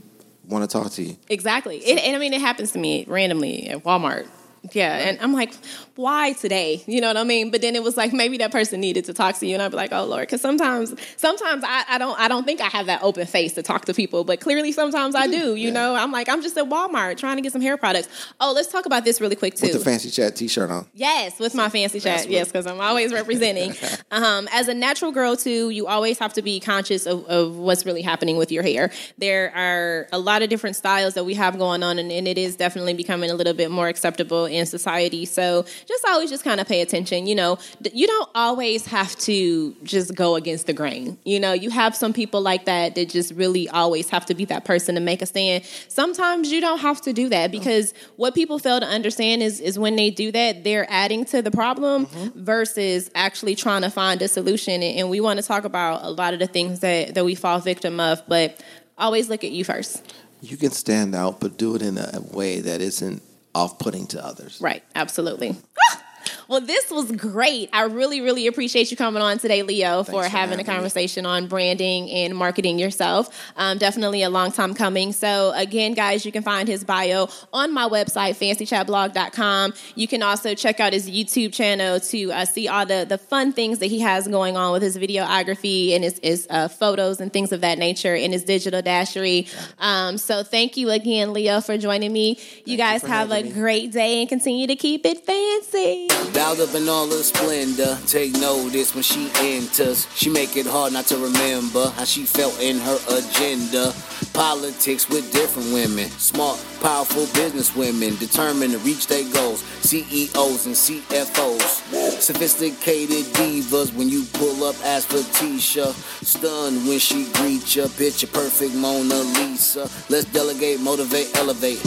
want to talk to you. Exactly. It, and I mean, it happens to me randomly at Walmart. Yeah, and I'm like, why today? You know what I mean? But then it was like maybe that person needed to talk to you, and I'd be like, oh Lord, because sometimes, sometimes I, I don't, I don't think I have that open face to talk to people, but clearly sometimes I do. You Yeah. know, I'm like, I'm just at Walmart trying to get some hair products. Oh, let's talk about this really quick too. With the fancy chat T-shirt on. Yes, with my fancy chat. Yes, because I'm always representing. *laughs* um, as a natural girl, too, you always have to be conscious of, of what's really happening with your hair. There are a lot of different styles that we have going on, and, and it is definitely becoming a little bit more acceptable in society. So just always just kind of pay attention. You know, you don't always have to just go against the grain. You know, you have some people like that that just really always have to be that person to make a stand. Sometimes you don't have to do that because what people fail to understand is is when they do that, they're adding to the problem mm-hmm. versus actually trying to find a solution. And and we want to talk about a lot of the things that that we fall victim of, but always look at you first. You can stand out, but do it in a way that isn't off-putting to others. Right, absolutely. *laughs* Well, this was great. I really, really appreciate you coming on today, Leo, for for having a having me. conversation on branding and marketing yourself. Um, definitely a long time coming. So, again, guys, you can find his bio on my website, fancychatblog.com. You can also check out his YouTube channel to uh, see all the, the fun things that he has going on with his videography and his, his uh, photos and things of that nature and his digital dashery. Um, so, thank you again, Leo, for joining me. You guys for have a me. great day and continue to keep it fancy. Dialed up in all her splendor. Take notice when she enters. She make it hard not to remember how she felt in her agenda. Politics with different women. Smart, powerful business women. Determined to reach their goals. CEOs and CFOs. Sophisticated divas when you pull up, ask for Tisha. Stunned when she greet ya. Picture perfect Mona Lisa. Let's delegate, motivate, elevate.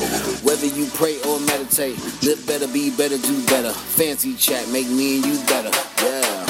Whether you pray or meditate, live better, be better, do better. Fancy chat, make me and you better. Yeah.